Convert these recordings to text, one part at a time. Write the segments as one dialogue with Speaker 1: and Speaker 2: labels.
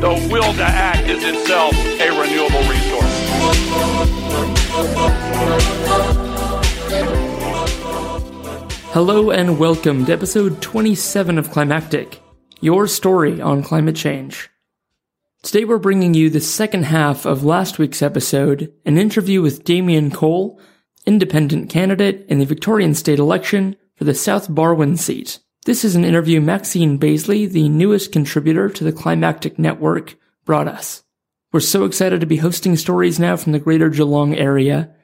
Speaker 1: the will to act is itself a renewable resource.
Speaker 2: Hello and welcome to episode 27 of Climactic, your story on climate change. Today we're bringing you the second half of last week's episode, an interview with Damien Cole, independent candidate in the Victorian state election for the South Barwon seat. This is an interview Maxine Baisley, the newest contributor to the Climactic Network, brought us. We're so excited to be hosting stories now from the greater Geelong area.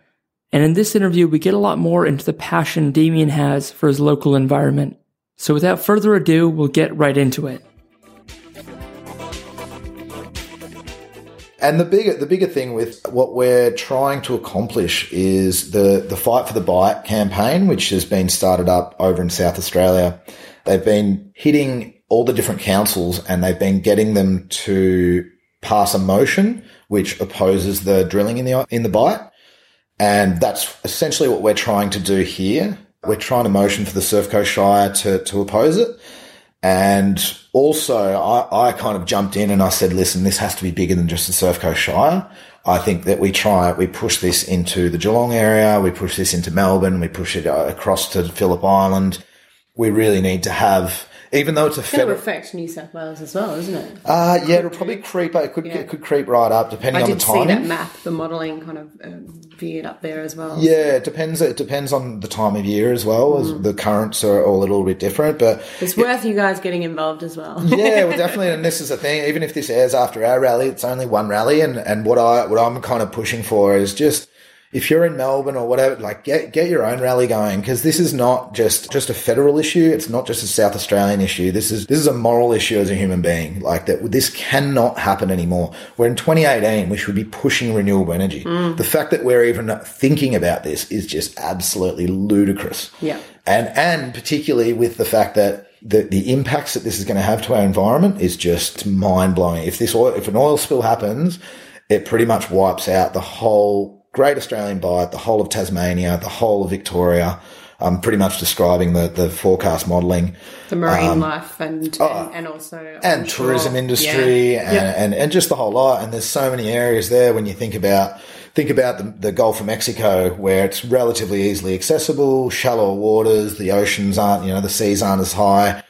Speaker 2: And in this interview, we get a lot more into the passion Damien has for his local environment. So without further ado, we'll get right into it.
Speaker 3: And the bigger the bigger thing with what we're trying to accomplish is the the fight for the Bight campaign, which has been started up over in South Australia. They've been hitting all the different councils and they've been getting them to pass a motion which opposes the drilling in the in the Bight. And that's essentially what we're trying to do here. We're trying to motion for the Surf Coast Shire to, to oppose it. And also, I, I kind of jumped in and I said, listen, this has to be bigger than just the Surf Coast Shire. I think that we try, we push this into the Geelong area, we push this into Melbourne, we push it uh, across to Phillip Island. We really need to have even though it's a
Speaker 4: federal affect New South Wales as well, isn't it?
Speaker 3: Uh, yeah, it'll probably creep. It could yeah. it could creep right up depending on the time.
Speaker 4: I did see that map, the modelling kind of um, veered up there as well.
Speaker 3: Yeah, it depends. It depends on the time of year as well. As mm. the currents are all a little bit different, but
Speaker 4: it's worth you guys getting involved as well.
Speaker 3: yeah, well, definitely. And this is the thing. Even if this airs after our rally, it's only one rally, and and what I what I'm kind of pushing for is just if you're in Melbourne or whatever, like get get your own rally going because this is not just just a federal issue. It's not just a South Australian issue. This is this is a moral issue as a human being. Like that, this cannot happen anymore. We're in 2018. We should be pushing renewable energy. Mm. The fact that we're even thinking about this is just absolutely ludicrous.
Speaker 4: Yeah,
Speaker 3: and and particularly with the fact that the, the impacts that this is going to have to our environment is just mind blowing. If this oil, if an oil spill happens, it pretty much wipes out the whole Great Australian Bight, the whole of Tasmania, the whole of Victoria. I'm pretty much describing the, the forecast modelling.
Speaker 4: The marine um, life and, oh, and, and, also
Speaker 3: and tourism industry yeah. And, yep. and, and just the whole lot. And there's so many areas there when you think about think about the, the Gulf of Mexico where it's relatively easily accessible, shallow waters, the oceans aren't, you know, the seas aren't as high.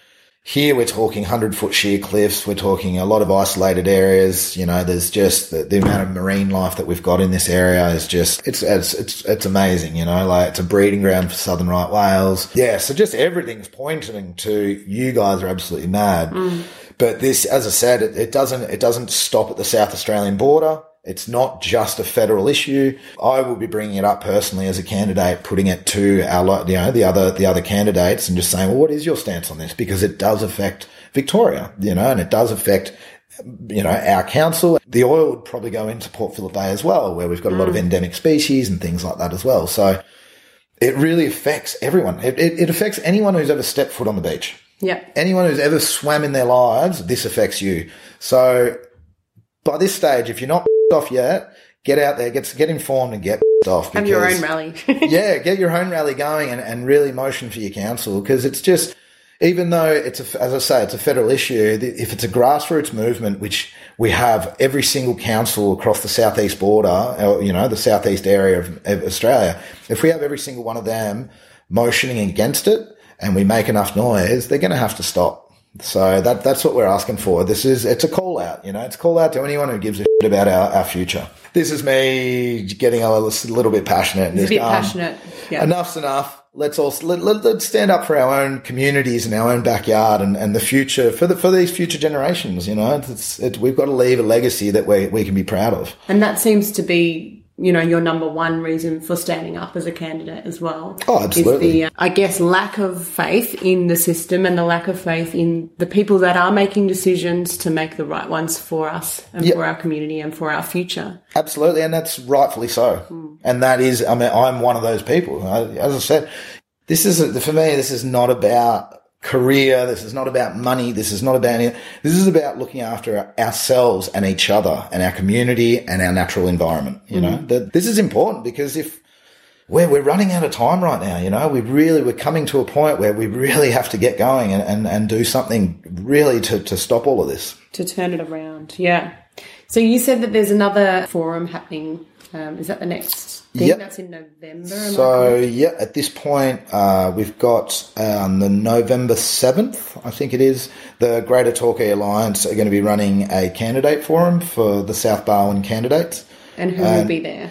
Speaker 3: Here we're talking 100 foot sheer cliffs. We're talking a lot of isolated areas. You know, there's just the, the, amount of marine life that we've got in this area is just, it's, it's, it's, it's amazing, you know, like it's a breeding ground for southern right whales. Yeah. So just everything's pointing to you guys are absolutely mad. Mm. But this, as I said, it, it doesn't, it doesn't stop at the South Australian border. It's not just a federal issue. I will be bringing it up personally as a candidate, putting it to our, you know, the other, the other candidates and just saying, well, what is your stance on this? Because it does affect Victoria, you know, and it does affect, you know, our council. The oil would probably go into Port Phillip Bay as well, where we've got a lot of mm. endemic species and things like that as well. So it really affects everyone. It, it, it affects anyone who's ever stepped foot on the beach.
Speaker 4: Yeah.
Speaker 3: Anyone who's ever swam in their lives, this affects you. So by this stage, if you're not off yet, get out there, get get informed, and get off.
Speaker 4: Have your own rally.
Speaker 3: yeah, get your own rally going and, and really motion for your council because it's just even though it's a, as I say, it's a federal issue. If it's a grassroots movement, which we have every single council across the southeast border, or, you know, the southeast area of, of Australia, if we have every single one of them motioning against it, and we make enough noise, they're going to have to stop. So that that's what we're asking for. This is it's a call out, you know, it's a call out to anyone who gives a shit about our, our future. This is me getting a little, little bit passionate.
Speaker 4: It's a bit passionate.
Speaker 3: Yeah. Enough's enough. Let's all let, let, us stand up for our own communities and our own backyard and, and the future for the for these future generations. You know, it's, it's we've got to leave a legacy that we we can be proud of.
Speaker 4: And that seems to be you know, your number one reason for standing up as a candidate as well.
Speaker 3: Oh, absolutely.
Speaker 4: Is the, uh, I guess, lack of faith in the system and the lack of faith in the people that are making decisions to make the right ones for us and
Speaker 3: Yep.
Speaker 4: for our community and for our future.
Speaker 3: Absolutely, and that's rightfully so. And that is, I mean, I'm one of those people. I, as I said, this is for me. This is not about career. This is not about money. This is not about any. This is about looking after ourselves and each other and our community and our natural environment. You know, that this is important because if we're, we're running out of time right now, you know, we really, we're coming to a point where we really have to get going and, and, and do something really to, to stop all of this.
Speaker 4: to turn it around. Yeah. So you said that there's another forum happening. Um, is that the next thing?
Speaker 3: Yep.
Speaker 4: That's in November.
Speaker 3: So yeah, at this point, uh, we've got um, the November seventh, I think it is. The Greater Torquay Alliance are going to be running a candidate forum for the South Barwon candidates.
Speaker 4: and who will be there?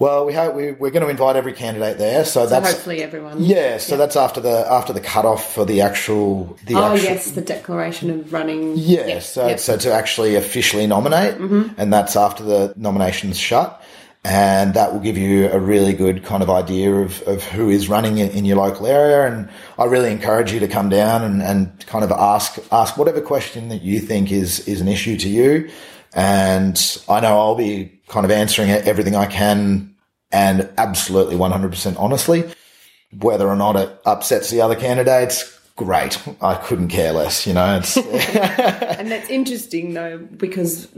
Speaker 3: Well, we hope we, we're going to invite every candidate there, so,
Speaker 4: So
Speaker 3: that's
Speaker 4: hopefully everyone.
Speaker 3: yeah. So that's after the after the cutoff for the actual the
Speaker 4: Oh
Speaker 3: actual,
Speaker 4: yes, the declaration of running.
Speaker 3: Yeah,
Speaker 4: Yep,
Speaker 3: so
Speaker 4: yep.
Speaker 3: so to actually officially nominate, and that's after the nominations shut, and that will give you a really good kind of idea of, of who is running in, in your local area. And I really encourage you to come down and, and kind of ask ask whatever question that you think is is an issue to you. And I know I'll be kind of answering everything I can, and absolutely one hundred percent honestly. Whether or not it upsets the other candidates, great. I couldn't care less. You know.
Speaker 4: And that's interesting though, because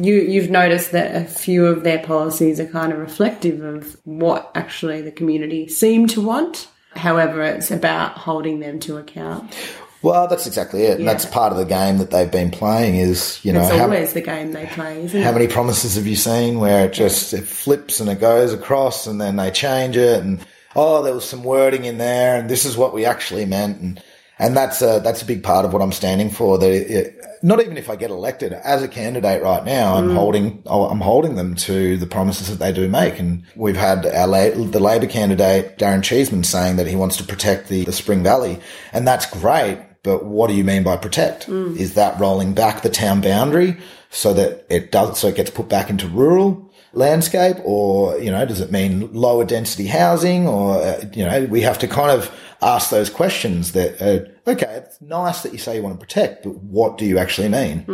Speaker 4: you you've noticed that a few of their policies are kind of reflective of what actually the community seem to want. However, it's about holding them to account.
Speaker 3: Well, that's exactly it. And
Speaker 4: Yeah.
Speaker 3: that's part of the game that they've been playing is, you know,
Speaker 4: It's
Speaker 3: how,
Speaker 4: always the game they play, isn't
Speaker 3: how
Speaker 4: it?
Speaker 3: many promises have you seen where it just it flips and it goes across and then they change it and oh, there was some wording in there and this is what we actually meant and and that's a that's a big part of what I'm standing for. That it, not even if I get elected as a candidate right now, I'm mm. holding oh, I'm holding them to the promises that they do make. And we've had our La- the Labor candidate Darren Cheeseman saying that he wants to protect the, the Spring Valley, and that's great. But what do you mean by protect? Mm. Is that rolling back the town boundary so that it does so it gets put back into rural? Landscape or you know does it mean lower density housing or uh, you know we have to kind of ask those questions that uh, okay it's nice that you say you want to protect but what do you actually mean?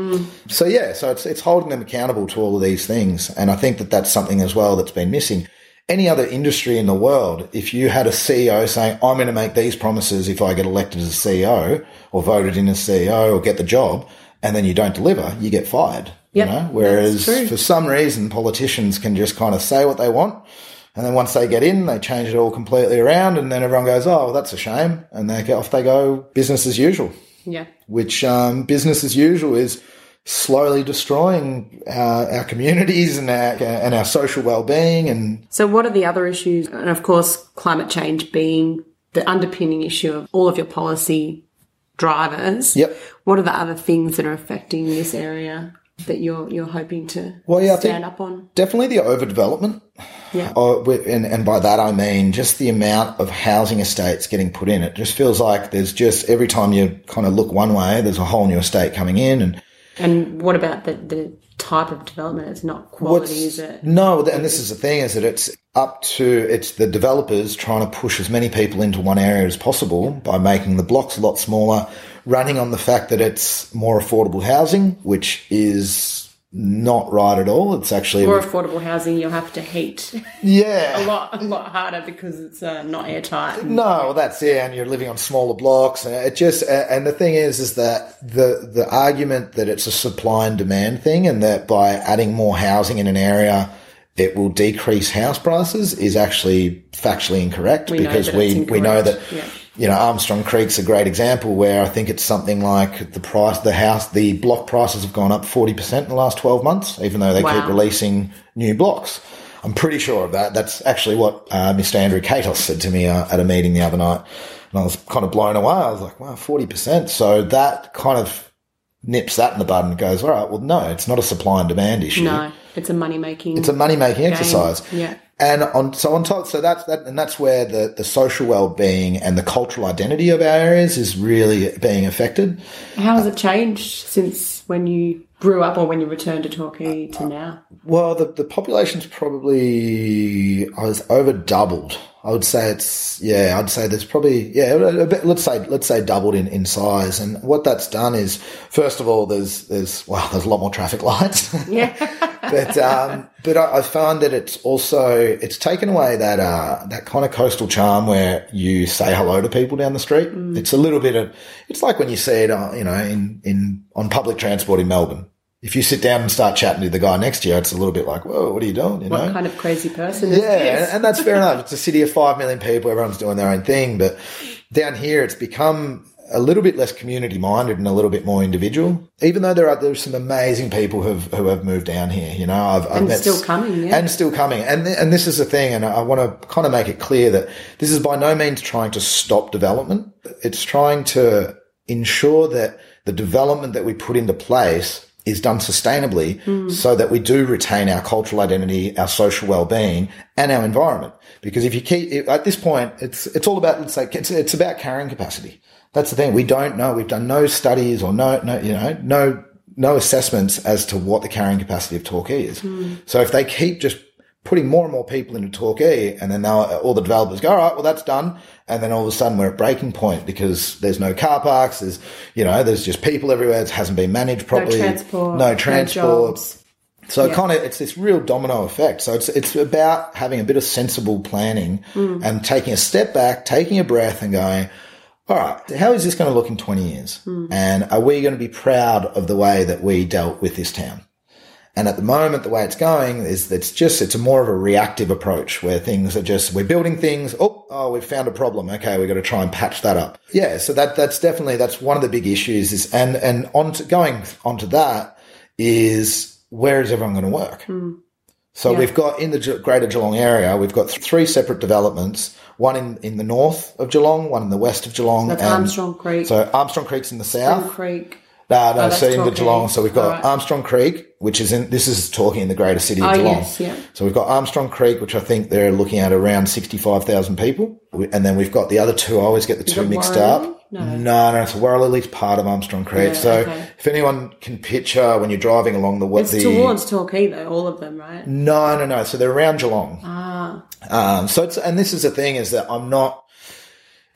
Speaker 3: So yeah so it's it's holding them accountable to all of these things and i think that that's something as well that's been missing. Any other industry in the world, if you had a CEO saying, I'm going to make these promises if I get elected as a CEO or voted in as CEO or get the job, and then you don't deliver, you get fired.
Speaker 4: Yep,
Speaker 3: you know? Whereas for some reason, politicians can just kind of say what they want. And then once they get in, they change it all completely around. And then everyone goes, oh, well, that's a shame. And they get off they go business as usual,
Speaker 4: Yeah.
Speaker 3: which um, business as usual is slowly destroying our, our communities and our, and our social well-being and
Speaker 4: So, what are the other issues? And of course, climate change being the underpinning issue of all of your policy drivers.
Speaker 3: Yep.
Speaker 4: What are the other things that are affecting this area that you're you're hoping to
Speaker 3: Well, yeah,
Speaker 4: stand up on?
Speaker 3: definitely the overdevelopment.
Speaker 4: Yeah.
Speaker 3: Uh, wi- and, and by that I mean just the amount of housing estates getting put in. It just feels like there's just every time you kind of look one way, there's a whole new estate coming in, and
Speaker 4: And what about the the type of development? It's not quality, is it?
Speaker 3: No, and this is the thing: is that it's up to it's the developers trying to push as many people into one area as possible by making the blocks a lot smaller, running on the fact that it's more affordable housing, which is not right at all. It's actually
Speaker 4: More affordable housing, you'll have to heat
Speaker 3: yeah
Speaker 4: a lot a lot harder because it's uh, not airtight.
Speaker 3: No, well, that's it, and you're living on smaller blocks. And it just, and the thing is, is that the the argument that it's a supply and demand thing, and that by adding more housing in an area, it will decrease house prices, is actually factually incorrect
Speaker 4: We
Speaker 3: because we we know that.
Speaker 4: yeah.
Speaker 3: You know, Armstrong Creek's a great example where I think it's something like the price, the house, the block prices have gone up 40% in the last 12 months, even though they keep releasing new blocks. I'm pretty sure of that. That's actually what uh, Mr. Andrew Katos said to me uh, at a meeting the other night. And I was kind of blown away. I was like, wow, 40%. So that kind of nips that in the bud and goes, all right, well, no, it's not a supply and demand issue.
Speaker 4: No, it's a money making.
Speaker 3: It's a money making exercise.
Speaker 4: Yeah.
Speaker 3: And on so on top, so that's that, and that's where the the social well being and the cultural identity of our areas is really being affected.
Speaker 4: How has it changed since when you grew up or when you returned to Torquay to uh, uh, now?
Speaker 3: Well, the the population's probably I was over doubled. I would say it's yeah. I'd say there's probably yeah. A bit, let's say let's say doubled in, in size. And what that's done is first of all, there's there's well, there's a lot more traffic lights.
Speaker 4: Yeah.
Speaker 3: but um, but I, I found that it's also it's taken away that uh, that kind of coastal charm where you say hello to people down the street.
Speaker 4: Mm.
Speaker 3: It's a little bit of it's like when you see it, uh, you know, in in on public transport in Melbourne. If you sit down and start chatting to the guy next to you, it's a little bit like, "Whoa, what are you doing?" You
Speaker 4: What
Speaker 3: know,
Speaker 4: kind of crazy person is
Speaker 3: yeah,
Speaker 4: this?
Speaker 3: and, and that's fair enough. It's a city of five million people; everyone's doing their own thing. But down here, it's become a little bit less community minded and a little bit more individual. Even though there are there's some amazing people who have who have moved down here. You know, I've, I've
Speaker 4: And
Speaker 3: met
Speaker 4: still coming, yeah.
Speaker 3: and still coming. And th- and this is the thing, and I want to kind of make it clear that this is by no means trying to stop development. It's trying to ensure that the development that we put into place is done sustainably
Speaker 4: Hmm.
Speaker 3: so that we do retain our cultural identity, our social well-being and our environment. Because if you keep, at this point, it's, it's all about, let's say, it's, it's about carrying capacity. That's the thing. We don't know. We've done no studies or no, no, you know, no, no assessments as to what the carrying capacity of Torquay is. So if they keep just putting more and more people into Torquay and then now all the developers go, all right, well, that's done. And then all of a sudden we're at breaking point because there's no car parks. There's, you know, there's just people everywhere. It hasn't been managed properly.
Speaker 4: No transport,
Speaker 3: No
Speaker 4: no
Speaker 3: transport.
Speaker 4: jobs.
Speaker 3: So
Speaker 4: Yeah.
Speaker 3: kind of it's this real domino effect. So it's it's about having a bit of sensible planning
Speaker 4: Mm.
Speaker 3: and taking a step back, taking a breath, and going, all right, how is this going to look in twenty years?
Speaker 4: Mm.
Speaker 3: And are we going to be proud of the way that we dealt with this town? And at the moment, the way it's going is it's just it's a more of a reactive approach where things are just we're building things. Oh, oh, we've found a problem. Okay, we've got to try and patch that up. Yeah, so that that's definitely that's one of the big issues. Is and and on to, going onto that is where is everyone going to work? Hmm. So
Speaker 4: Yeah.
Speaker 3: we've got in the Greater Geelong area, we've got three separate developments. One in, in the north of Geelong, one in the west of Geelong.
Speaker 4: That's
Speaker 3: and-
Speaker 4: Armstrong Creek.
Speaker 3: So Armstrong Creek's in the south.
Speaker 4: Spring Creek.
Speaker 3: No, no,
Speaker 4: Oh,
Speaker 3: so in the Geelong. So we've got
Speaker 4: Alright.
Speaker 3: Armstrong Creek, which is in, this is talking in the greater city of
Speaker 4: Oh,
Speaker 3: Geelong.
Speaker 4: yes, yeah.
Speaker 3: So we've got Armstrong Creek, which I think they're looking at around 65,000 people. And then we've got the other two. I always get the two mixed up.
Speaker 4: No.
Speaker 3: no, no. So Warralily's part of Armstrong Creek.
Speaker 4: Yeah,
Speaker 3: so
Speaker 4: okay.
Speaker 3: if anyone can picture when you're driving along the, what
Speaker 4: It's
Speaker 3: the,
Speaker 4: towards Torquay though, all of them, right?
Speaker 3: no, no, no. So they're around Geelong.
Speaker 4: Ah.
Speaker 3: Um, so it's, and this is the thing is that I'm not,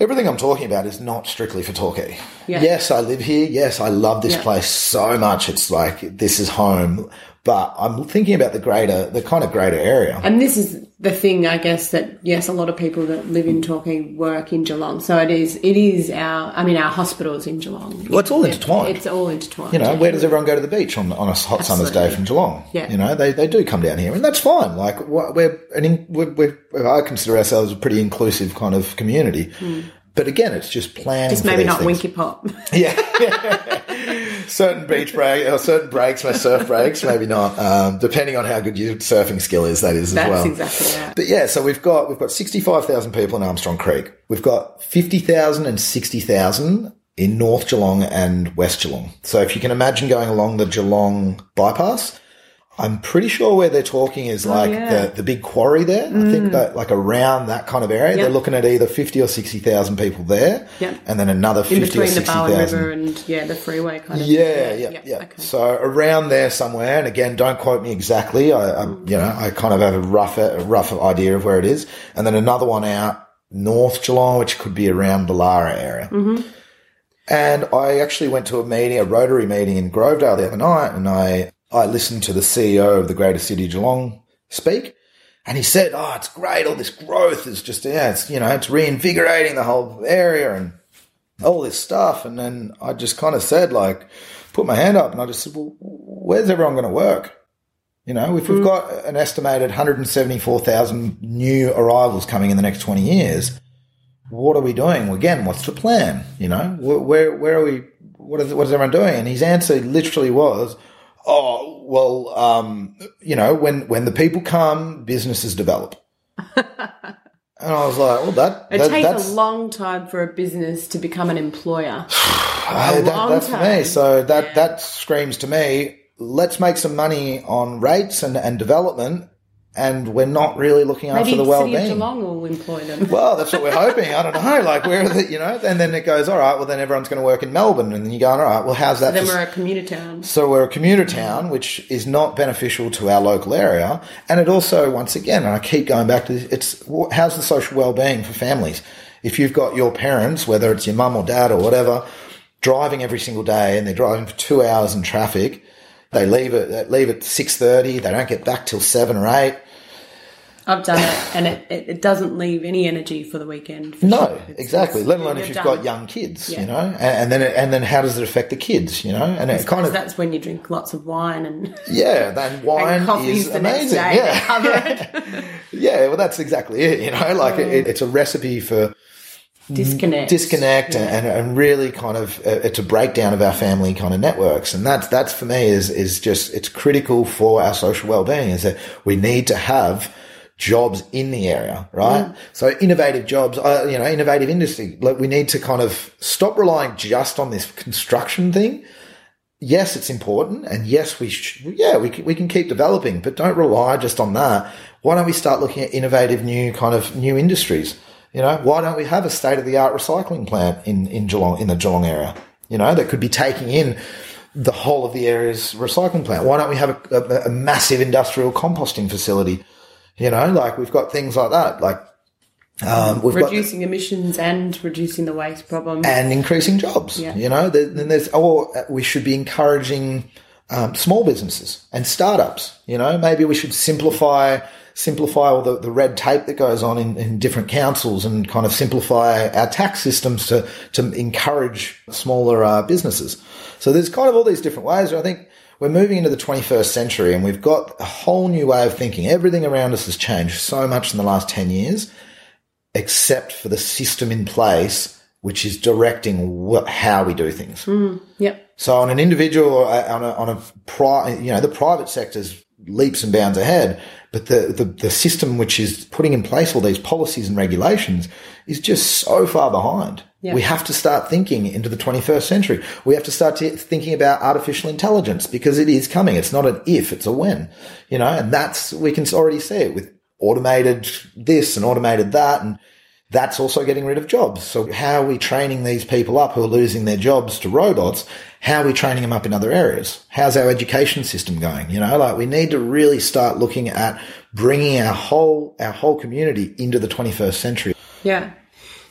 Speaker 3: everything I'm talking about is not strictly for Torquay.
Speaker 4: Yeah.
Speaker 3: Yes, I live here. Yes, I love this
Speaker 4: Yeah.
Speaker 3: place so much. It's like, this is home. But I'm thinking about the greater, the kind of greater area.
Speaker 4: And this is the thing, I guess, that yes, a lot of people that live in Torquay work in Geelong. So it is, it is our, I mean, our hospitals in Geelong.
Speaker 3: Well, it's all
Speaker 4: It-
Speaker 3: intertwined.
Speaker 4: It's all intertwined.
Speaker 3: You know, where does everyone go to the beach on, on a hot summer's day from Geelong?
Speaker 4: Yeah.
Speaker 3: You know, they, they do come down here and that's fine. Like we're, an in, we're, we're, I consider ourselves a pretty inclusive kind of community. Hmm. But again, it's just planning.
Speaker 4: Just maybe not
Speaker 3: things.
Speaker 4: Winky Pop.
Speaker 3: Yeah. certain beach break or certain breaks, my surf breaks, maybe not. Um, depending on how good your surfing skill is, that is as
Speaker 4: That's
Speaker 3: well.
Speaker 4: exactly right.
Speaker 3: But yeah, so we've got we've got sixty five thousand people in Armstrong Creek. We've got fifty thousand and sixty thousand in North Geelong and West Geelong. So if you can imagine going along the Geelong bypass, I'm pretty sure where they're talking is like
Speaker 4: Oh, yeah.
Speaker 3: the, the big quarry there. I think that like around that kind of area, they're looking at either fifty or sixty thousand people there,
Speaker 4: Yep.
Speaker 3: and then another fifty or
Speaker 4: between the
Speaker 3: sixty
Speaker 4: River and, yeah, the freeway kind of.
Speaker 3: Yeah, yeah, yeah.
Speaker 4: Okay.
Speaker 3: So around there somewhere, and again, don't quote me exactly. I, I you know, I kind of have a rough, a rough idea of where it is, and then another one out north Geelong, which could be around the Lara area.
Speaker 4: Mm-hmm.
Speaker 3: And I actually went to a meeting, a Rotary meeting in Grovedale the other night, and I I listened to the CEO of the Greater City Geelong speak. And he said, "Oh, it's great. All this growth is just, yeah, it's you know, it's reinvigorating the whole area and all this stuff." And then I just kind of said, like, put my hand up, and I just said, "Well, where's everyone going to work?" You know, if we've mm. got an estimated 174,000 new arrivals coming in the next 20 years, what are we doing? Again, what's the plan? You know, where where are we? What is what is everyone doing? And his answer literally was, "Oh, well, um, you know, when when the people come, businesses develop." and I was like, "Well, that,
Speaker 4: It
Speaker 3: that
Speaker 4: takes
Speaker 3: that's
Speaker 4: a long time for a business to become an employer.
Speaker 3: I- that- that's for me. So that that screams to me. Let's make some money on rates and, and development, and we're not really looking after
Speaker 4: Maybe
Speaker 3: the
Speaker 4: City of
Speaker 3: well-being.
Speaker 4: Geelong will employ them.
Speaker 3: Well, that's what we're hoping. I don't know. Like, where, are the, you know, and then it goes, all right, well, then everyone's going to work in Melbourne. And then you go, all right, well, how's that?
Speaker 4: then
Speaker 3: for-
Speaker 4: we're a commuter town.
Speaker 3: so we're a commuter town, which is not beneficial to our local area. And it also, once again, and I keep going back to this, it's how's the social well-being for families? If you've got your parents, whether it's your mum or dad or whatever, driving every single day and they're driving for two hours in traffic, they leave at, they leave at 6.30, they don't get back till seven or eight.
Speaker 4: I've done it, and it, it, it doesn't leave any energy for the weekend. for
Speaker 3: No,
Speaker 4: sure.
Speaker 3: Exactly.
Speaker 4: it's-
Speaker 3: Let alone if you've
Speaker 4: done.
Speaker 3: got young kids,
Speaker 4: Yeah.
Speaker 3: you know, and, and then it, and then how does it affect the kids, you know? And it kind of
Speaker 4: that's when you drink lots of wine and,
Speaker 3: yeah, then wine is
Speaker 4: the next
Speaker 3: amazing.
Speaker 4: day.
Speaker 3: yeah,
Speaker 4: it.
Speaker 3: yeah. Well, that's exactly it. You know, like mm. it, it's a recipe for
Speaker 4: Disconnect.
Speaker 3: disconnect and, and really kind of uh, it's a breakdown of our family kind of networks. And that's that's for me is is just it's critical for our social well-being is that we need to have jobs in the area right? So innovative jobs uh, you know innovative industry. Like we need to kind of stop relying just on this construction thing. Yes it's important and yes we sh- yeah we can, we can keep developing but don't rely just on that. Why don't we start looking at innovative new kind of new industries you know, why don't we have a state of the art recycling plant in, in Geelong, in the Geelong area, you know, that could be taking in the whole of the area's recycling plant? Why don't we have a, a, a massive industrial composting facility? You know, like we've got things like that, like, um, we've got,
Speaker 4: reducing emissions and reducing the waste problem.
Speaker 3: and increasing jobs.
Speaker 4: Yeah.
Speaker 3: You know, then there's or we should be encouraging um, small businesses and startups. You know, maybe we should simplify simplify all the, the red tape that goes on in, in different councils and kind of simplify our tax systems to to encourage smaller uh, businesses. So there's kind of all these different ways. I think we're moving into the 21st century and we've got a whole new way of thinking. Everything around us has changed so much in the last 10 years except for the system in place which is directing what, how we do things.
Speaker 4: Yep.
Speaker 3: So on an individual uh, on a, on a pri- you know, the private sector's leaps and bounds ahead, but the, the, the system which is putting in place all these policies and regulations is just so far behind.
Speaker 4: Yeah.
Speaker 3: We have to start thinking into the 21st century. We have to start to thinking about artificial intelligence because it is coming. It's not an if, it's a when, you know, and that's, we can already see it with automated this and automated that. And that's also getting rid of jobs. So how are we training these people up who are losing their jobs to robots? How are we training them up in other areas? How's our education system going? You know, like we need to really start looking at bringing our whole, our whole community into the 21st century.
Speaker 4: Yeah.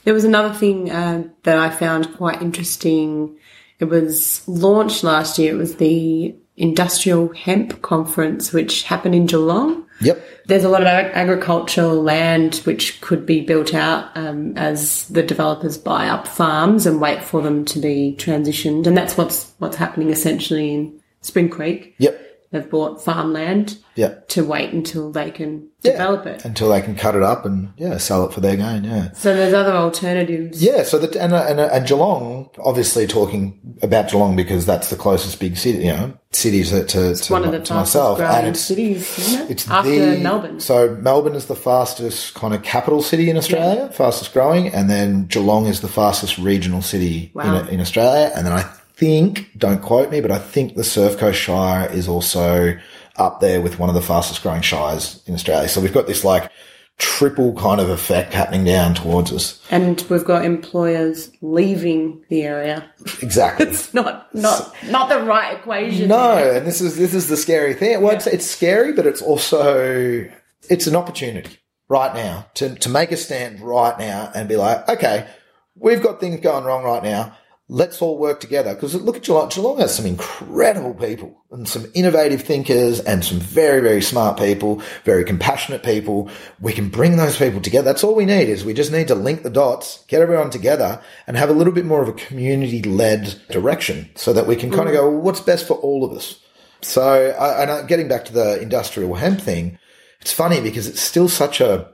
Speaker 4: There was another thing uh, that I found quite interesting. It was launched last year. It was the Industrial Hemp Conference, which happened in Geelong.
Speaker 3: Yep.
Speaker 4: There's a lot of ag- agricultural land which could be built out um, as the developers buy up farms and wait for them to be transitioned, and that's what's what's happening essentially in Spring Creek.
Speaker 3: Yep.
Speaker 4: They've bought farmland
Speaker 3: Yep.
Speaker 4: to wait until they can
Speaker 3: Yeah.
Speaker 4: develop it.
Speaker 3: Until they can cut it up and, yeah, sell it for their gain. Yeah.
Speaker 4: So there's other alternatives.
Speaker 3: Yeah, so that and, and and Geelong, obviously talking about Geelong because that's the closest big city, you know, cities to to, to,
Speaker 4: One of the
Speaker 3: to myself,
Speaker 4: growing
Speaker 3: and it's
Speaker 4: cities, isn't it?
Speaker 3: it's
Speaker 4: After
Speaker 3: the,
Speaker 4: Melbourne.
Speaker 3: So Melbourne is the fastest kind of capital city in Australia, fastest growing, and then Geelong is the fastest regional city
Speaker 4: Wow.
Speaker 3: in, in Australia, and then I think, don't quote me, but I think the Surf Coast Shire is also up there with one of the fastest growing shires in Australia. So we've got this like triple kind of effect happening down towards us.
Speaker 4: and we've got employers leaving the area.
Speaker 3: Exactly.
Speaker 4: It's not not not the right equation.
Speaker 3: No,
Speaker 4: there.
Speaker 3: and this is this is the scary thing. Well, it's, it's scary, but it's also it's an opportunity right now to to make a stand right now and be like, okay, we've got things going wrong right now. Let's all work together because look at Geelong. Geelong has some incredible people and some innovative thinkers and some very very smart people, very compassionate people. We can bring those people together. That's all we need is we just need to link the dots, get everyone together, and have a little bit more of a community led direction so that we can kind of mm. go, well, what's best for all of us. So, I, and I, getting back to the industrial hemp thing, it's funny because it's still such a,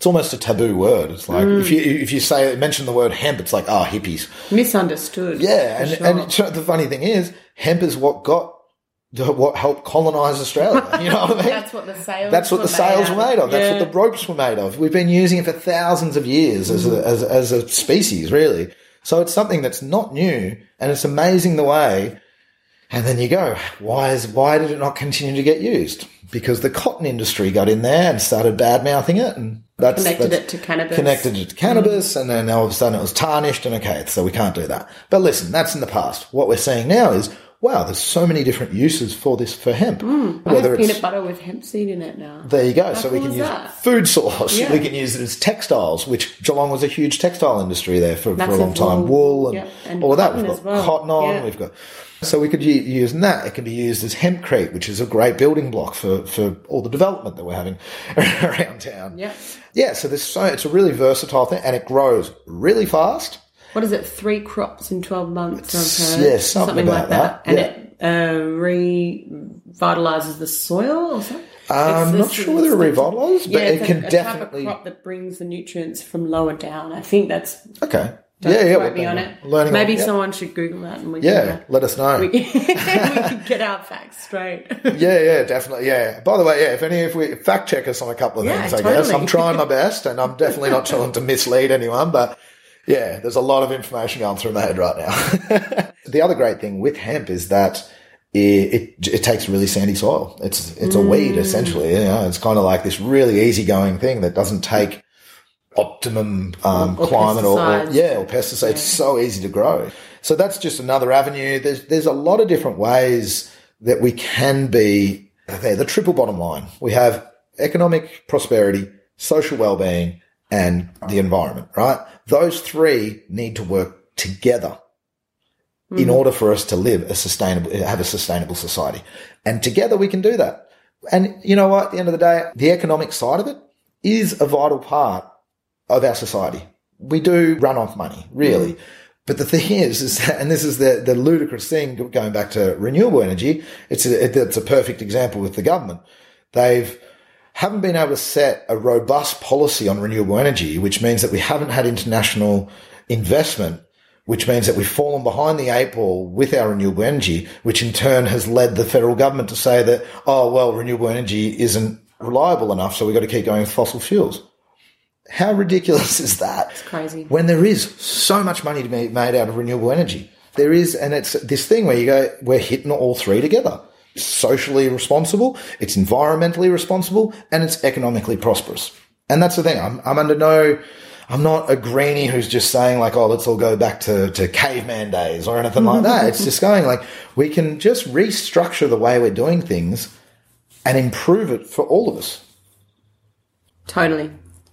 Speaker 3: it's almost a taboo word. It's like if you mm. if you say mention the word hemp, it's like oh hippies.
Speaker 4: Misunderstood.
Speaker 3: Yeah, and
Speaker 4: sure.
Speaker 3: and the funny thing is, hemp is what got the, what helped colonize Australia. You know what I mean?
Speaker 4: that's what the sales.
Speaker 3: That's what the sails were made of. That's
Speaker 4: Yeah.
Speaker 3: what the ropes were made of. We've been using it for thousands of years as a, as, as a species, really. So it's something that's not new, and it's amazing the way And then you go, why is why did it not continue to get used? Because the cotton industry got in there and started bad mouthing it, and that's
Speaker 4: Connected
Speaker 3: that's
Speaker 4: it to cannabis.
Speaker 3: Connected it to cannabis, mm. and then all of a sudden it was tarnished, and okay, so we can't do that. But listen, that's in the past. What we're seeing now is, wow, there's so many different uses for this for hemp.
Speaker 4: Mm, I have peanut butter with hemp seed in it now.
Speaker 3: There you go.
Speaker 4: How
Speaker 3: so we can use
Speaker 4: that?
Speaker 3: food source.
Speaker 4: Yeah.
Speaker 3: We can use it as textiles, which Geelong was a huge textile industry there for, for a long time.
Speaker 4: wool.
Speaker 3: And,
Speaker 4: Yep, and
Speaker 3: all of that.
Speaker 4: cotton
Speaker 3: We've got
Speaker 4: well.
Speaker 3: cotton on.
Speaker 4: Yeah.
Speaker 3: We've got. So we could use that. It can be used as hempcrete, which is a great building block for, for all the development that we're having around town.
Speaker 4: Yeah.
Speaker 3: Yeah. So there's so it's a really versatile thing, and it grows really fast.
Speaker 4: What is it? Three crops in twelve months. Heard.
Speaker 3: yeah, something
Speaker 4: like
Speaker 3: about
Speaker 4: that,
Speaker 3: that,
Speaker 4: and
Speaker 3: yeah.
Speaker 4: it uh, revitalizes the soil or something.
Speaker 3: I'm not sure whether it revitalises, but
Speaker 4: yeah,
Speaker 3: it
Speaker 4: a-
Speaker 3: can
Speaker 4: a
Speaker 3: definitely.
Speaker 4: of crop that brings the nutrients from lower down. I think that's.
Speaker 3: Okay.
Speaker 4: Don't
Speaker 3: yeah, yeah.
Speaker 4: quote me on it.
Speaker 3: Learning.
Speaker 4: Maybe
Speaker 3: on, yeah.
Speaker 4: someone should Google that and we
Speaker 3: Yeah,
Speaker 4: can, uh,
Speaker 3: let us know.
Speaker 4: we, can, we can get our facts straight.
Speaker 3: yeah, yeah, definitely. Yeah. By the way, yeah, if any, if we fact check us on a couple of
Speaker 4: Yeah,
Speaker 3: things, I guess. I'm trying my best, and I'm definitely not trying to mislead anyone, but yeah, there's a lot of information going through my head right now. the other great thing with hemp is that it, it, it takes really sandy soil. It's, it's a weed
Speaker 4: Mm.
Speaker 3: essentially. You know, it's kind of like this really easygoing thing that doesn't take optimum um,
Speaker 4: Or- or
Speaker 3: climate or, or
Speaker 4: pesticides.
Speaker 3: yeah or pesticides. It's so easy to grow. So that's just another avenue. There's there's a lot of different ways that we can be there. The triple bottom line: we have economic prosperity, social well-being, and the environment. Right? Those three need to work together in
Speaker 4: Mm.
Speaker 3: order for us to live a sustainable, have a sustainable society. And together we can do that. And you know what? At the end of the day, the economic side of it is a vital part of our society. We do run off money, really. But the thing is, is that, and this is the, the ludicrous thing going back to renewable energy. It's a, it, it's a perfect example with the government. They've haven't been able to set a robust policy on renewable energy, which means that we haven't had international investment, which means that we've fallen behind the eight ball with our renewable energy, which in turn has led the federal government to say that, oh, well, renewable energy isn't reliable enough, so we've got to keep going with fossil fuels. How ridiculous is that? It's
Speaker 4: crazy.
Speaker 3: When there is so much money to be made out of renewable energy. There is, and it's this thing where you go, we're hitting all three together. Socially responsible, it's environmentally responsible, and it's economically prosperous. And that's the thing. I'm, I'm under no, I'm not a greenie who's just saying like, oh, let's all go back to, to caveman days or anything like that. It's just going like, we can just restructure the way we're doing things and improve it for all of us.
Speaker 4: totally.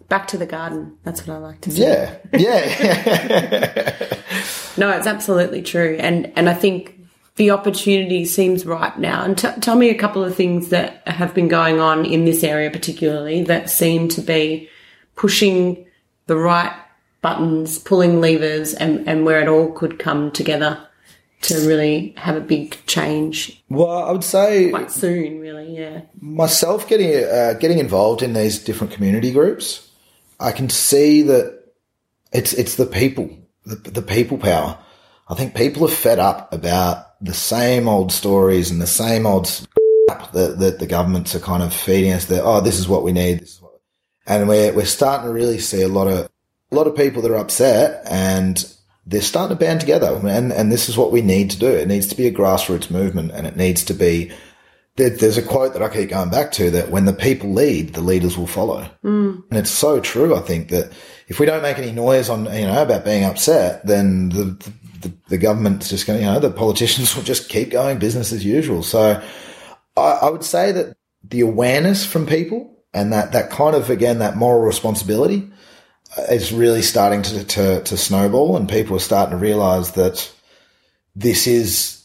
Speaker 4: Back to the garden. That's what I like to say.
Speaker 3: Yeah. Yeah.
Speaker 4: No, it's absolutely true, and and I think the opportunity seems ripe now. And t- tell me a couple of things that have been going on in this area, particularly that seem to be pushing the right buttons, pulling levers, and and where it all could come together to really have a big change
Speaker 3: well, I would say
Speaker 4: quite soon. Really, yeah.
Speaker 3: myself getting uh, getting involved in these different community groups, I can see that it's it's the people, the, the people power. I think people are fed up about the same old stories and the same old crap that, that the governments are kind of feeding us. That oh, this is what we need, this is what, and we're we're starting to really see a lot of a lot of people that are upset and they're starting to band together. And and this is what we need to do. It needs to be a grassroots movement, and it needs to be there, there's a quote that I keep going back to that when the people lead, the leaders will follow.
Speaker 4: Mm.
Speaker 3: And it's so true. I think that if we don't make any noise on, you know, about being upset, then the, the, the government's just going, you know, the politicians will just keep going business as usual. So I, I would say that the awareness from people and that, that kind of, again, that moral responsibility uh, is really starting to, to, to snowball and people are starting to realize that this is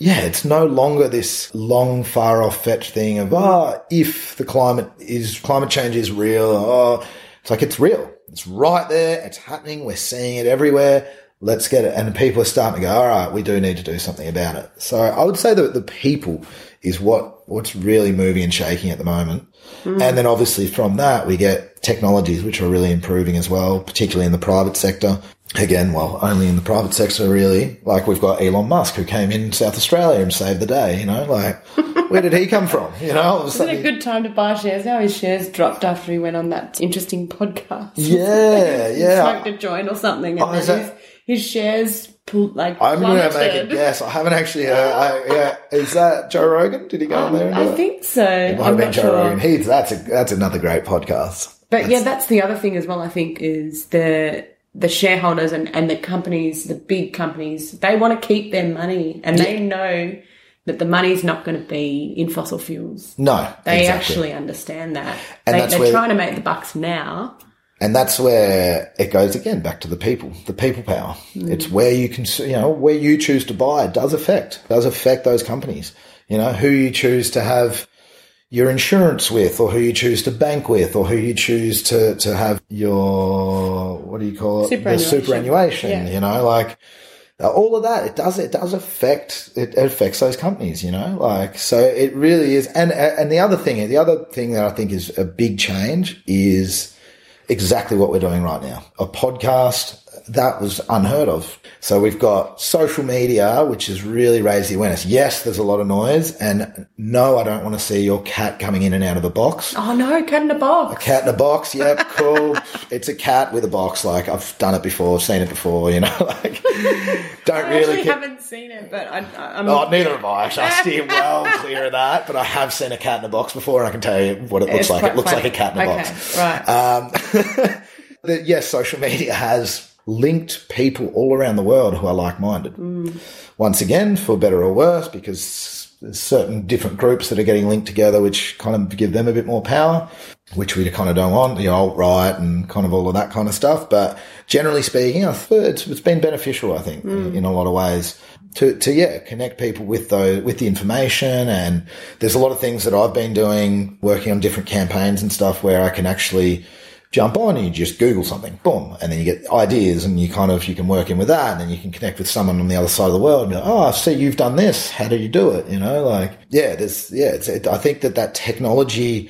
Speaker 3: yeah, it's no longer this long, far off fetch thing of, ah, if the climate is, climate change is real, oh, it's like, it's real. It's right there. It's happening. We're seeing it everywhere. Let's get it. And people are starting to go, all right, we do need to do something about it. So I would say that the people is what, what's really moving and shaking at the moment.
Speaker 4: Mm.
Speaker 3: And then obviously from that, we get technologies which are really improving as well, particularly in the private sector. Again, well, only in the private sector, really. Like we've got Elon Musk who came in South Australia and saved the day, you know, like where did he come from? You know, of a
Speaker 4: it a good time to buy shares? Now his shares dropped after he went on that interesting podcast.
Speaker 3: Yeah, yeah.
Speaker 4: smoked a joint or something, and
Speaker 3: Oh,
Speaker 4: his, shares pl- like
Speaker 3: I'm going to make a guess. I haven't actually. Uh, I, yeah, is that Joe Rogan? Did he go on there?
Speaker 4: Um, I think so.
Speaker 3: It might
Speaker 4: I'm
Speaker 3: have been
Speaker 4: not
Speaker 3: Joe
Speaker 4: sure.
Speaker 3: Rogan. He's that's a that's another great podcast.
Speaker 4: But yeah, that's the other thing as well. I think is the the shareholders and, and the companies, the big companies, they want to keep their money, and they know that the money's not going to be in fossil fuels.
Speaker 3: No,
Speaker 4: They
Speaker 3: exactly.
Speaker 4: actually understand that.
Speaker 3: And
Speaker 4: they,
Speaker 3: that's
Speaker 4: they're
Speaker 3: where-
Speaker 4: trying to make the bucks now.
Speaker 3: And that's where it goes again back to the people, the people power. It's where you can, you know, where you choose to buy does affect, does affect those companies. You know, who you choose to have your insurance with, or who you choose to bank with, or who you choose to, to have your, what do you call it? The
Speaker 4: Superannuation.
Speaker 3: superannuation,
Speaker 4: Yeah.
Speaker 3: you know, like, uh, all of that, it does, it does affect, it affects those companies, you know, like, so it really is. And, and the other thing, the other thing that I think is a big change is, exactly what we're doing right now. A podcast that was unheard of. So we've got social media, which has really raised the awareness. Yes, there's a lot of noise and no, I don't want to see your cat coming in and out of the box.
Speaker 4: Oh no, cat in a box.
Speaker 3: A cat in a box. Yep. Cool. it's a cat with a box. Like I've done it before, seen it before, you know, like don't
Speaker 4: I
Speaker 3: really ca-
Speaker 4: haven't seen it, but I, I'm.
Speaker 3: Oh, neither have I. Actually, I steer well clear of that, but I have seen a cat in a box before, and I can tell you what it looks
Speaker 4: It's
Speaker 3: like.
Speaker 4: quite
Speaker 3: It looks like a cat in a
Speaker 4: Okay,
Speaker 3: box.
Speaker 4: right.
Speaker 3: Um, yes, social media has linked people all around the world who are like-minded. Mm. Once again, for better or worse, because there's certain different groups that are getting linked together, which kind of give them a bit more power, which we kind of don't want, the alt right and kind of all of that kind of stuff. But generally speaking, it's, it's been beneficial, I think, mm. in a lot of ways. To, to yeah, connect people with those, with the information. And there's a lot of things that I've been doing, working on different campaigns and stuff where I can actually jump on and you just Google something, boom, and then you get ideas and you kind of, you can work in with that and then you can connect with someone on the other side of the world and be like, oh, I see you've done this. How do you do it? You know, like, yeah, there's, yeah, it's, it, I think that that technology,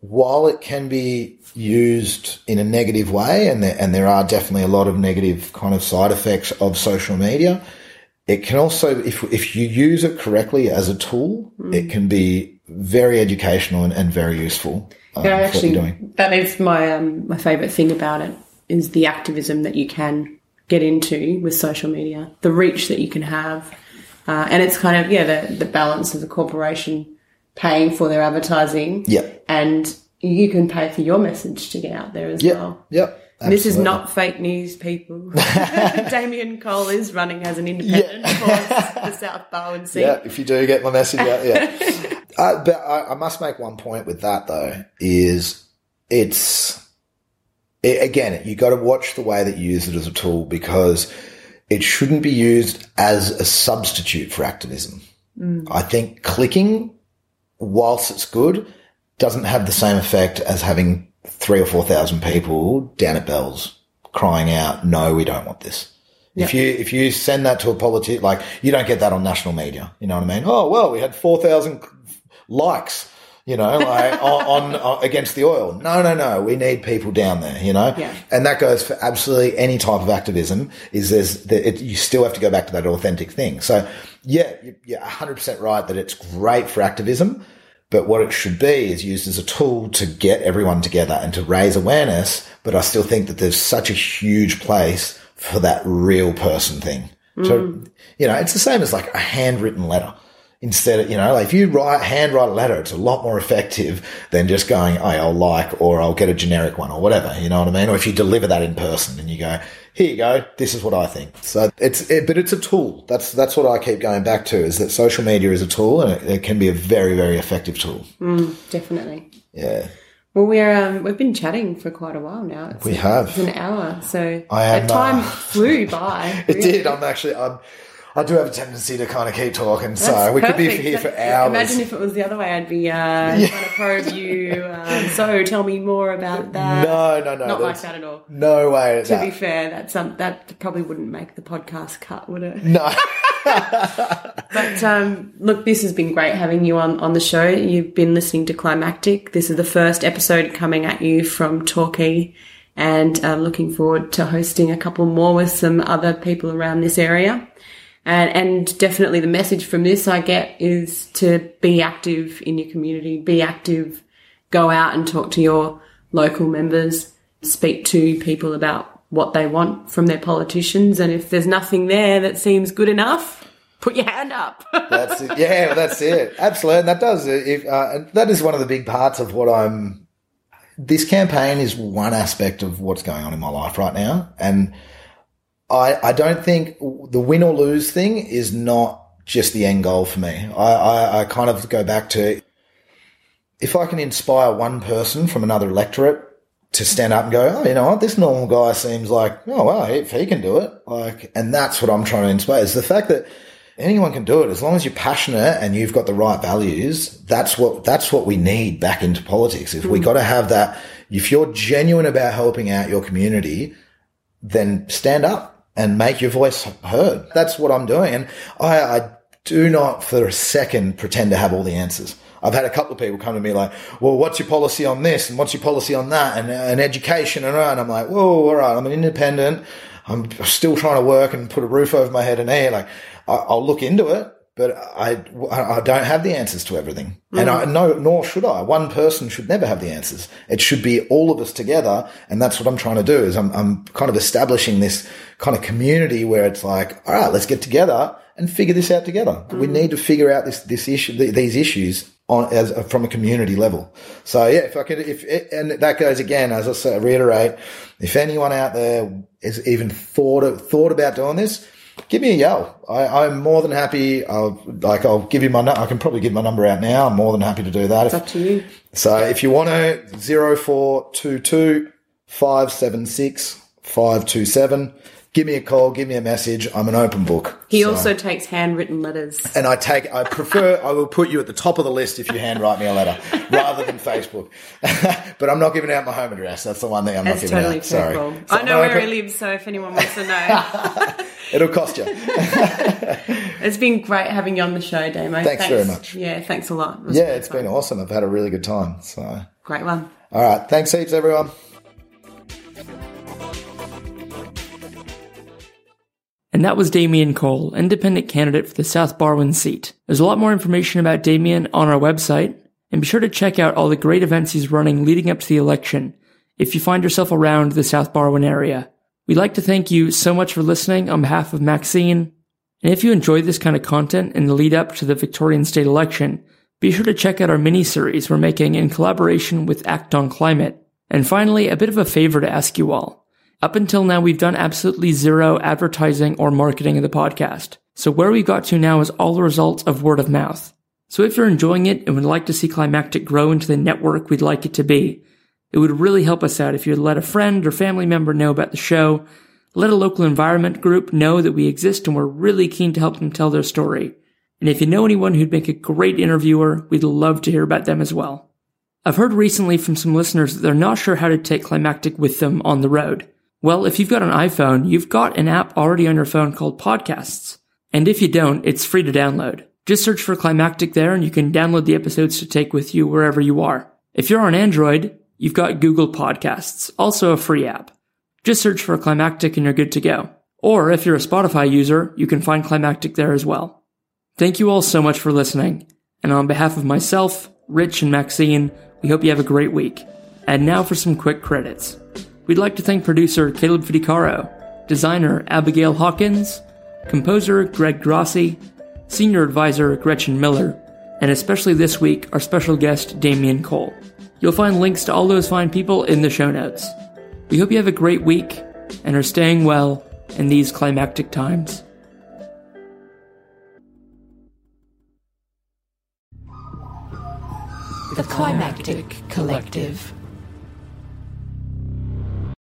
Speaker 3: while it can be used in a negative way, and there, and there are definitely a lot of negative kind of side effects of social media, it can also, if, if you use it correctly as a tool, it mm. can be very educational and, and very useful. um,
Speaker 4: Yeah, actually, that is my um, my favorite thing about it is the activism that you can get into with social media, the reach that you can have, uh, and it's kind of yeah the the balance of the corporation paying for their advertising,
Speaker 3: Yep.
Speaker 4: and you can pay for your message to get out there as
Speaker 3: Yep.
Speaker 4: well.
Speaker 3: Yep.
Speaker 4: And This is not fake news, people. Damien Cole is running as an independent for the South Barwon seat.
Speaker 3: Yeah, if you do get my message out, yeah. uh, but I, I must make one point with that though, is it's, it, again, you got to watch the way that you use it as a tool because it shouldn't be used as a substitute for activism. I think clicking, whilst it's good, doesn't have the same effect as having three or four thousand people down at Bell's crying out, "No, we don't want this." If you if you send that to a politic, like you don't get that on national media, you know what I mean? Oh well, we had four thousand likes, you know, like on, on against the oil. No, no, no. We need people down there, you know.
Speaker 4: Yeah.
Speaker 3: And that goes for absolutely any type of activism. Is there's that it, you still have to go back to that authentic thing. So yeah, you- you're 100 percent right that it's great for activism. But what it should be is used as a tool to get everyone together and to raise awareness. But I still think that there's such a huge place for that real person thing. So, mm. you know, it's the same as like a handwritten letter. Instead of, you know, like if you write, handwrite a letter, it's a lot more effective than just going, oh, I'll like, or I'll get a generic one or whatever. You know what I mean? Or if you deliver that in person and you go, here you go, this is what I think. So it's, it, but it's a tool. That's, that's what I keep going back to is that social media is a tool and it, it can be a very, very effective tool.
Speaker 4: Definitely.
Speaker 3: Yeah.
Speaker 4: Well, we're um, we've been chatting for quite a while now. It's,
Speaker 3: We have.
Speaker 4: It's an hour, so
Speaker 3: I am,
Speaker 4: time
Speaker 3: uh,
Speaker 4: flew by.
Speaker 3: It
Speaker 4: really.
Speaker 3: did. I'm actually, I'm, I do have a tendency to kind of keep talking. So
Speaker 4: That's
Speaker 3: we could be
Speaker 4: perfect.
Speaker 3: here for hours.
Speaker 4: Imagine if it was the other way. I'd be uh, trying to probe you. Um, so tell me more about that.
Speaker 3: no, no, no.
Speaker 4: not like that at all.
Speaker 3: No way.
Speaker 4: To
Speaker 3: that-
Speaker 4: be fair, that's um, that probably wouldn't make the podcast cut, would it?
Speaker 3: no.
Speaker 4: But um, look, this has been great having you on, on the show. You've been listening to Climactic. This is the first episode coming at you from Torquay, and I'm looking forward to hosting a couple more with some other people around this area. And, and definitely the message from this I get is to be active in your community, be active, go out and talk to your local members, speak to people about what they want from their politicians. And if there's nothing there that seems good enough, put your hand up.
Speaker 3: that's it. Yeah, that's it. Absolutely. And that does If, uh, that is one of the big parts of what I'm. This campaign is one aspect of what's going on in my life right now. And I, I don't think the win or lose thing is not just the end goal for me. I, I, I kind of go back to if I can inspire one person from another electorate to stand up and go, oh, you know what, this normal guy seems like, oh wow, if he can do it, like, and that's what I'm trying to inspire is the fact that anyone can do it as long as you're passionate and you've got the right values. That's what that's what we need back into politics. If mm. we got to have that, if you're genuine about helping out your community, then stand up and make your voice heard. That's what I'm doing, and I, I do not for a second pretend to have all the answers. I've had a couple of people come to me like, well, what's your policy on this? And what's your policy on that? And, uh, and education and, uh, and I'm like, whoa, all right. I'm an independent. I'm still trying to work and put a roof over my head and air. Like, I, will look into it, but I, I don't have the answers to everything. Mm. And I no, nor should I. One person should never have the answers. It should be all of us together. And that's what I'm trying to do is I'm, I'm kind of establishing this kind of community where it's like, all right, let's get together and figure this out together. Mm. We need to figure out this, this issue, these issues on as from a community level. So yeah, if I could, if and that goes again, as I say, reiterate, if anyone out there has even thought of, thought about doing this, give me a yell. I, am more than happy. I'll like I'll give you my. I can probably give my number out now. I'm more than happy to do that.
Speaker 4: It's if, up to you.
Speaker 3: So if you want to zero four two two five seven six five two seven give me a call, give me a message. I'm an open book.
Speaker 4: He so. also takes handwritten letters.
Speaker 3: And I take, I prefer, I will put you at the top of the list if you handwrite me a letter rather than Facebook. but I'm not giving out my home address. That's the one thing I'm
Speaker 4: That's
Speaker 3: not giving
Speaker 4: totally
Speaker 3: out. Sorry.
Speaker 4: So I know where open. he lives, so if anyone wants to know.
Speaker 3: It'll cost you.
Speaker 4: it's been great having you on the show, Damo.
Speaker 3: Thanks, thanks. very much.
Speaker 4: Yeah, thanks a lot.
Speaker 3: It yeah, it's fun. been awesome. I've had a really good time. So
Speaker 4: great one.
Speaker 3: All right. Thanks heaps, everyone.
Speaker 2: And that was Damien Cole, independent candidate for the South Barwon seat. There's a lot more information about Damien on our website, and be sure to check out all the great events he's running leading up to the election if you find yourself around the South Barwon area. We'd like to thank you so much for listening on behalf of Maxine. And if you enjoy this kind of content in the lead up to the Victorian state election, be sure to check out our mini series we're making in collaboration with Act on Climate. And finally, a bit of a favor to ask you all. Up until now, we've done absolutely zero advertising or marketing of the podcast. So where we got to now is all the results of word of mouth. So if you're enjoying it and would like to see Climactic grow into the network we'd like it to be, it would really help us out if you'd let a friend or family member know about the show, let a local environment group know that we exist and we're really keen to help them tell their story. And if you know anyone who'd make a great interviewer, we'd love to hear about them as well. I've heard recently from some listeners that they're not sure how to take Climactic with them on the road. Well, if you've got an iPhone, you've got an app already on your phone called Podcasts. And if you don't, it's free to download. Just search for Climactic there and you can download the episodes to take with you wherever you are. If you're on Android, you've got Google Podcasts, also a free app. Just search for Climactic and you're good to go. Or if you're a Spotify user, you can find Climactic there as well. Thank you all so much for listening. And on behalf of myself, Rich, and Maxine, we hope you have a great week. And now for some quick credits. We'd like to thank producer Caleb Fidecaro, designer Abigail Hawkins, composer Greg Grassi, senior advisor Gretchen Miller, and especially this week, our special guest Damien Cole. You'll find links to all those fine people in the show notes. We hope you have a great week and are staying well in these climactic times.
Speaker 5: The Climactic Collective.